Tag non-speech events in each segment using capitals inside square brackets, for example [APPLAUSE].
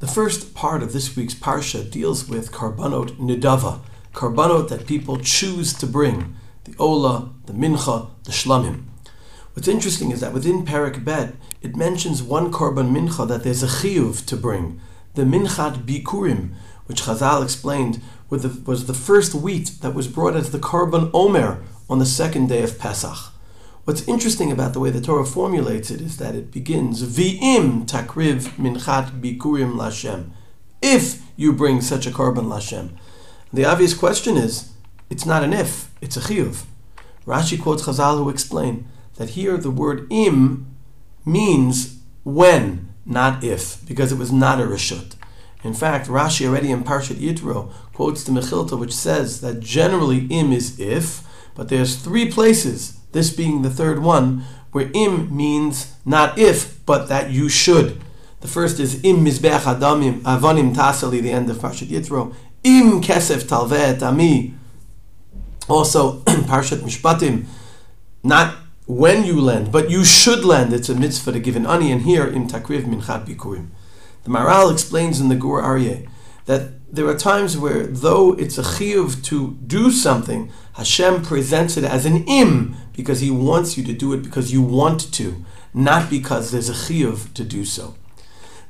The first part of this week's Parsha deals with Karbanot Nidava, Karbanot that people choose to bring, the Ola, the Mincha, the Shlamim. What's interesting is that within Parak Bet, it mentions one Korban Mincha that there's a Chiyuv to bring, the Minchat Bikurim, which Chazal explained was the first wheat that was brought as the Korban Omer on the second day of Pesach. What's interesting about the way the Torah formulates it is that it begins V'im takriv minchat bikurim lashem. If you bring such a korban lashem. The obvious question is, it's not an if, it's a chiyuv. Rashi quotes Chazal who explain that here the word im means when, not if, because it was not a reshut. In fact, Rashi already in Parshat Yitro quotes the Mechilta, which says that generally im is if, but there's three places this being the third one, where im means not if, but that you should. The first is im mizbeach adamim avonim tasali, the end of Parshat Yitro. Im kesef talvet ami. Also, [CLEARS THROAT] Parshat Mishpatim, not when you lend, but you should lend. It's a mitzvah to give an ani, and here im takriv minchat bikurim. The Maharal explains in the Gur Aryeh that there are times where, though it's a chiyuv to do something, Hashem presents it as an im because He wants you to do it because you want to, not because there's a chiyuv to do so.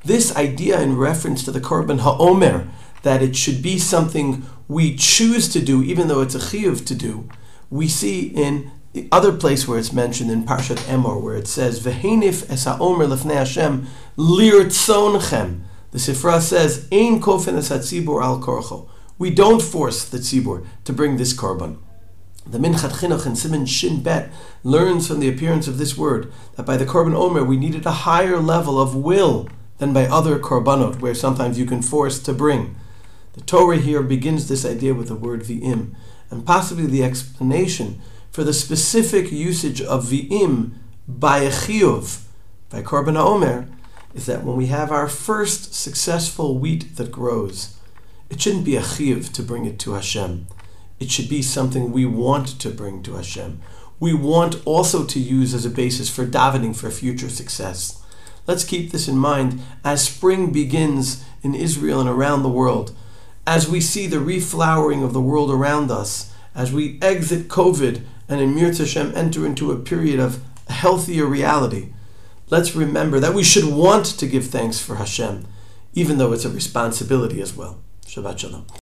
This idea, in reference to the korban ha'omer, that it should be something we choose to do, even though it's a chiyuv to do, we see in the other place where it's mentioned in Parshat Emor, where it says, "Vehenif es ha'omer lefnei Hashem lirtzonchem." The Sifra says, Ein kofen es hatzibur al korcho. We don't force the tzibur to bring this korban. The Minchat Chinuch in Siman Shin Bet learns from the appearance of this word that by the korban omer we needed a higher level of will than by other korbanot, where sometimes you can force to bring. The Torah here begins this idea with the word v'im, and possibly the explanation for the specific usage of v'im by a chiyuv, by korban omer, is that when we have our first successful wheat that grows, it shouldn't be a chiv to bring it to Hashem. It should be something we want to bring to Hashem. We want also to use as a basis for davening for future success. Let's keep this in mind as spring begins in Israel and around the world, as we see the reflowering of the world around us, as we exit COVID and in Mir Hashem enter into a period of healthier reality let's remember that we should want to give thanks for Hashem, even though it's a responsibility as well. Shabbat Shalom.